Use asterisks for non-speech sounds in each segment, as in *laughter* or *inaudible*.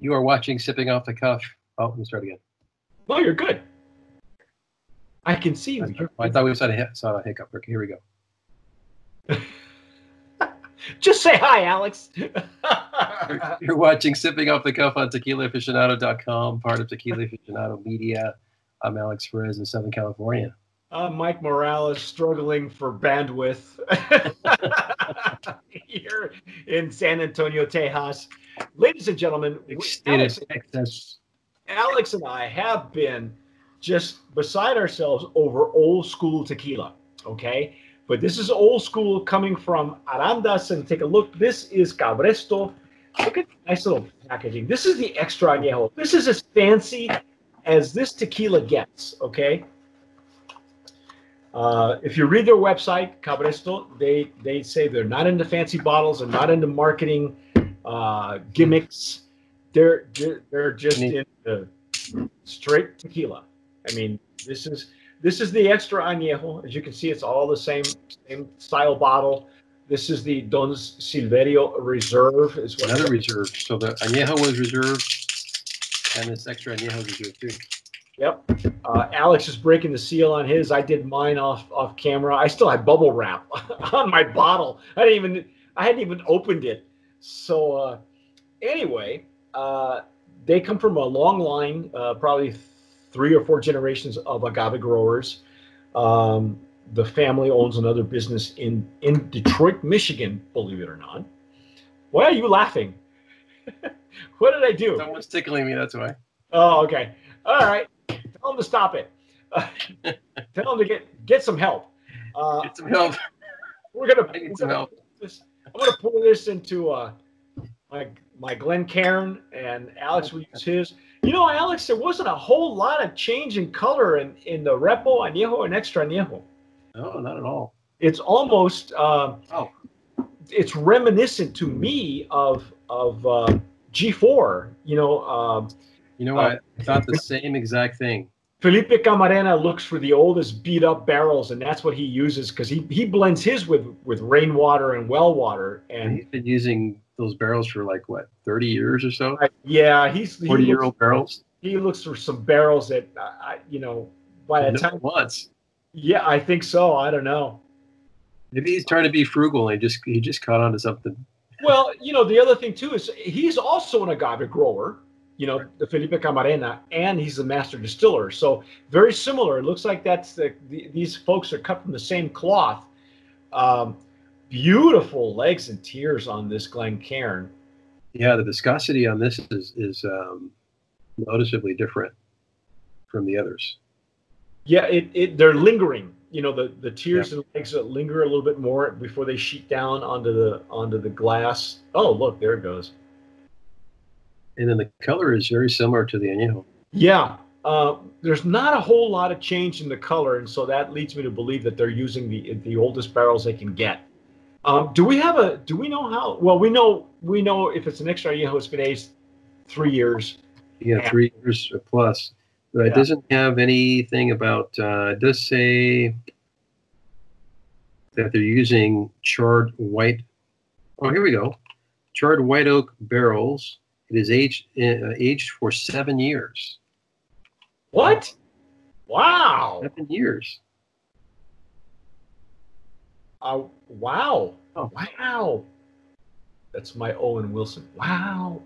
You are watching Sipping Off the Cuff. Oh, let me start again. No, you're good. I can see you. I, I thought we saw a, saw a hiccup. Okay, here we go. *laughs* Just say hi, Alex. You're, *laughs* you're watching Sipping Off the Cuff on TequilaAficionado.com, part of Tequila Aficionado Media. I'm Alex Perez in Southern California. I'm Mike Morales struggling for bandwidth *laughs* *laughs* here in San Antonio, Tejas. Ladies and gentlemen, Alex, excess. Alex and I have been just beside ourselves over old school tequila. Okay. But this is old school coming from Arandas. And take a look. This is Cabresto. Look at nice little packaging. This is the extra añejo. This is as fancy as this tequila gets. Okay. Uh, if you read their website, Cabresto, they they say they're not into fancy bottles and not into marketing uh, gimmicks. They're they're, just into straight tequila. I mean, this is this is the extra añejo. As you can see, it's all the same same style bottle. This is the Don Silverio Reserve. Is what Another reserve. So the añejo was reserved, and this extra añejo is reserved too. Yep. Uh, Alex is breaking the seal on his. I did mine off off camera. I still had bubble wrap *laughs* on my bottle. I didn't even I hadn't even opened it. So uh, anyway, uh, they come from a long line, uh, probably three or four generations of agave growers. Um, the family owns another business in in Detroit, Michigan. Believe it or not. Why are you laughing? *laughs* what did I do? Someone's tickling me. That's why. Oh, okay. All right. Them to stop it. *laughs* tell them to get get some help. Uh, Get some help. we're gonna. I need we're some gonna help. this, I'm gonna pull this into uh, my my Glencairn, and Alex will use his. You know, Alex, there wasn't a whole lot of change in color in in the Repo Añejo and Extra Añejo. No, not at all. It's almost. Uh, Oh. It's reminiscent to me of of uh, G4. You know. Um, You know what? I thought the same exact thing. Felipe Camarena looks for the oldest beat up barrels, and that's what he uses because he, he blends his with with rainwater and well water. And he's been using those barrels for like what, 30 years or so? yeah, he's he 40 year looks, old barrels? he looks for some barrels that I, I- you know by the No time. once. Yeah, I think so. I don't know. Maybe he's trying to be frugal and he just he just caught on to something. Well, you know the other thing too is he's also an agave grower. You know the Felipe Camarena, and he's the master distiller. So very similar. It looks like that's the, the these folks are cut from the same cloth. Um, beautiful legs and tears on this Glencairn. Yeah, the viscosity on this is is um, noticeably different from the others. Yeah, it, it they're lingering. You know the the tears and legs that linger a little bit more before they sheet down onto the onto the glass. Oh, look, there it goes. And then the color is very similar to the añejo. Yeah, uh, there's not a whole lot of change in the color, and so that leads me to believe that they're using the the oldest barrels they can get. Um, do we have a? Do we know how? Well, we know we know if it's an extra añejo, it's been aged three years. Yeah, Yeah. three years or plus. But it doesn't have anything about. Uh, it does say that they're using charred white. Oh, here we go. Charred white oak barrels. It is aged uh, aged for seven years. What? Wow! Seven years. Uh, wow! Oh. Wow! That's my Owen Wilson. Wow!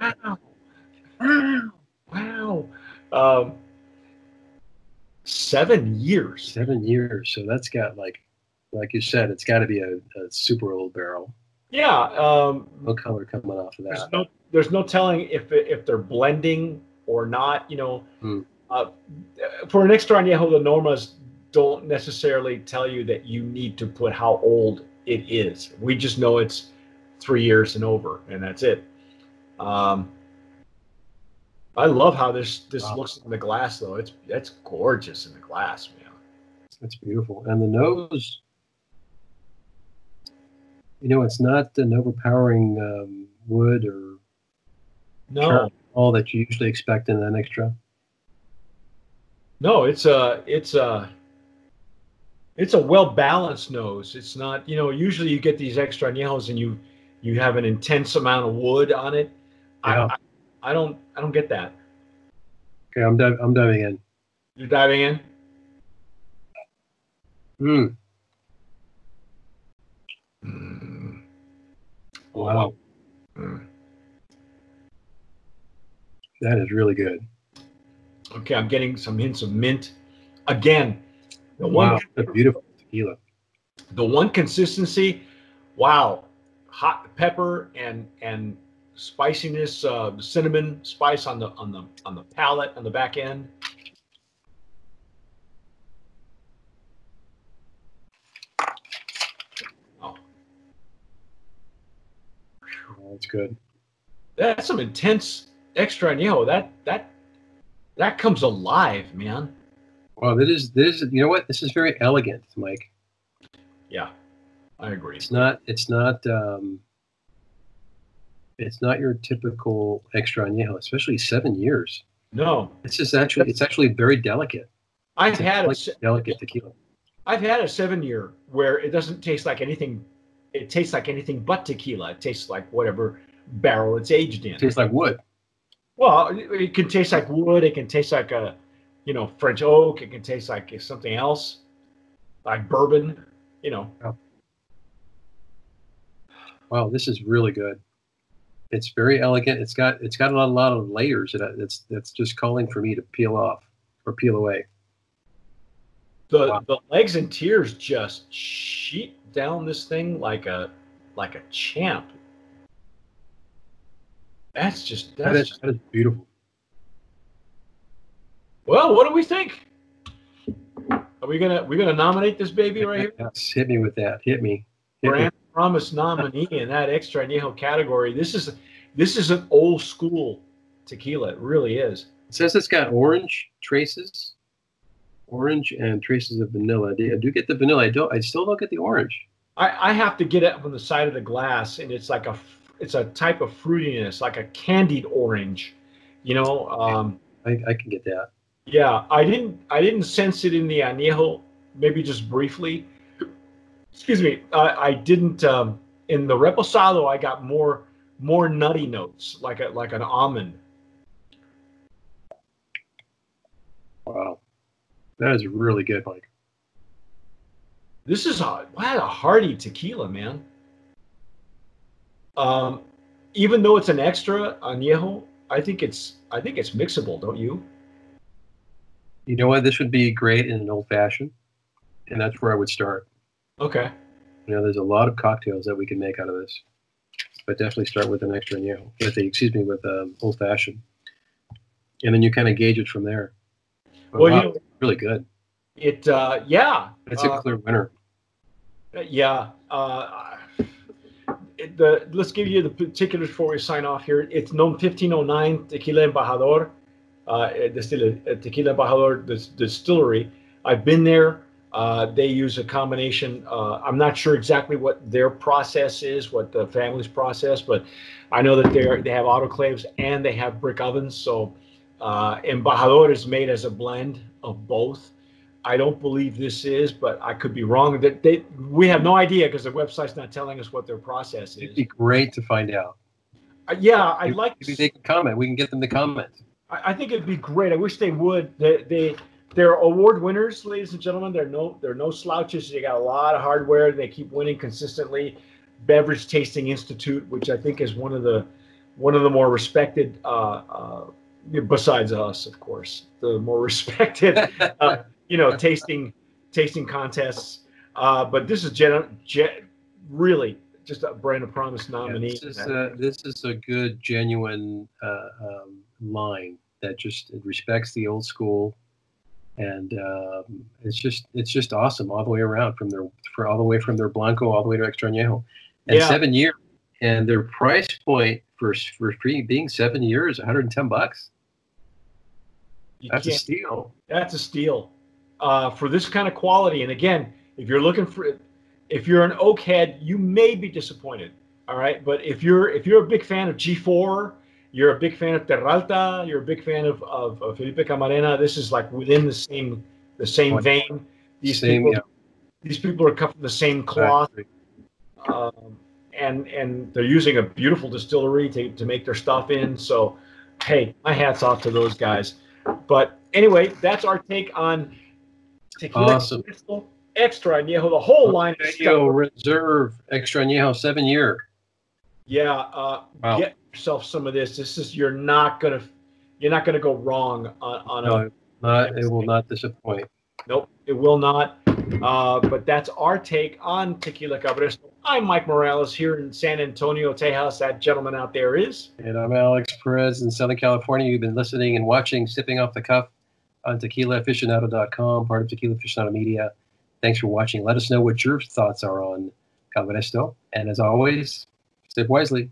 wow! Wow! Wow! Um, seven years. Seven years. So that's got like, like you said, it's got to be a, a super old barrel. Yeah. Um, No color coming off of that. there's no there's no telling if if they're blending or not. You know, Hmm. uh, for an extra añejo, the normas don't necessarily tell you that you need to put how old it is. We just know it's three years and over, and that's it. Um, I love how this this Wow. looks in the glass, though. It's it's gorgeous in the glass, man. That's beautiful. And the nose, you know, it's not an overpowering um, wood or No, all that you usually expect in an extra. No, it's a it's a it's a well balanced nose. It's not you know usually you get these extra añejos and you you have an intense amount of wood on it. Yeah. I, I don't I don't get that. Okay, I'm div- I'm diving in. You're diving in. Mm, wow, Mm. that is really good. Okay, I'm getting some hints of mint. Again, the one Wow, that's beautiful tequila. the one consistency, wow, hot pepper and and spiciness, uh, cinnamon spice on the on the on the palate on the back end. That's good. that's some intense extra añejo. That that that comes alive, man. Wow, that is this. is- You know what? This is very elegant, Mike. Yeah, I agree. It's not. It's not. Um, it's not your typical extra añejo, especially seven years. No, This is actually. It's actually very delicate. I've It's had a, se- delicate tequila. I've had a seven year where it doesn't taste like anything. It tastes like anything but tequila. It tastes like whatever barrel it's aged in. It tastes like wood. Well, it can taste like wood. It can taste like a, you know, French oak. It can taste like something else, like bourbon. You know, Wow, this is really good. It's very elegant. It's got. It's got a lot, a lot of layers. That it's that's just calling for me to peel off or peel away. The Wow. the legs and tears just sheet down this thing like a like a champ. That's just That that's is, that is beautiful. well. What do we think? Are we gonna we gonna nominate this baby right here? Yes, hit me with that. Hit me. Hit me. Brand promise nominee in that extra añejo category. This is this is an old school tequila. It really is. It says it's got orange traces, orange and traces of vanilla. I do- get the vanilla. I don't. I still don't get the orange. I, I have to get it from the side of the glass, and it's like a it's a type of fruitiness, like a candied orange. You know, um, I, I can get that. yeah. I didn't I didn't sense it in the añejo, maybe just briefly. Excuse me. I, I didn't um, in the reposado. I got more more nutty notes, like a like an almond. Wow, that is really good, Mike. This is a what a hearty tequila, man. Um, even though it's an extra añejo, I think it's I think it's mixable, don't you? You know what? This would be great in an old fashioned, and that's where I would start. Okay. You know, there's a lot of cocktails that we can make out of this, but definitely start with an extra añejo. With the, excuse me, with um, old fashioned, and then you kind of gauge it from there. Well, wow, you know, really good. it uh, yeah, It's a uh, clear winner. yeah. Uh, the let's give you the particulars before we sign off here. It's known 1509 Tequila Embajador, uh, distill- uh, Tequila Embajador dis- Distillery. I've been there. Uh, they use a combination. Uh, I'm not sure exactly what their process is, what the family's process, but I know that they they have autoclaves and they have brick ovens. So uh, Embajador is made as a blend of both. I don't believe this is, but I could be wrong. That they we have no idea because the website's not telling us what their process is. It'd be great to find out. Uh, yeah, I'd like. Maybe they can comment. We can get them to comment. I, I think it'd be great. I wish they would. They, they they're award winners, ladies and gentlemen. They're no they're no slouches. They got a lot of hardware. They keep winning consistently. Beverage Tasting Institute, which I think is one of the one of the more respected, uh, uh, besides us, of course, the more *laughs* respected, uh, you know, tasting tasting contests. Uh, but this is gen- gen- really just a brand of promise Yeah, nominee. this is a, this is a good, genuine uh, um, line that just it respects the old school, and um, it's just it's just awesome all the way around from their for all the way from their blanco all the way to extra añejo, and Yeah. seven years, and their price point for for free being seven years, 110 bucks. You That's a steal. That's a steal uh, for this kind of quality. And again, if you're looking for, if you're an oak head, you may be disappointed. All right, but if you're if you're a big fan of G4, you're a big fan of Terralta, you're a big fan of, of, of Felipe Camarena. This is like within the same the same vein. These Same, people yeah, these people are cut from the same cloth. exactly. Um, and and they're using a beautiful distillery to, to make their stuff in. So, hey, my hats off to those guys. But anyway, that's our take on tequila Awesome. Crystal extra añejo. The whole line Añejo Reserve Extra Añejo seven year. yeah. Uh, Wow. Get yourself some of this. This is you're not gonna you're not gonna go wrong on, on a No, not, it will not disappoint. Nope, it will not. Uh, but that's our take on Tequila Cabresto. I'm Mike Morales here in San Antonio, Tejas. That gentleman out there is. And I'm Alex Perez in Southern California. You've been listening and watching Sipping Off the Cuff on tequilaaficionado.com, part of Tequila Aficionado Media. Thanks for watching. Let us know what your thoughts are on Cabresto. And as always, sip wisely.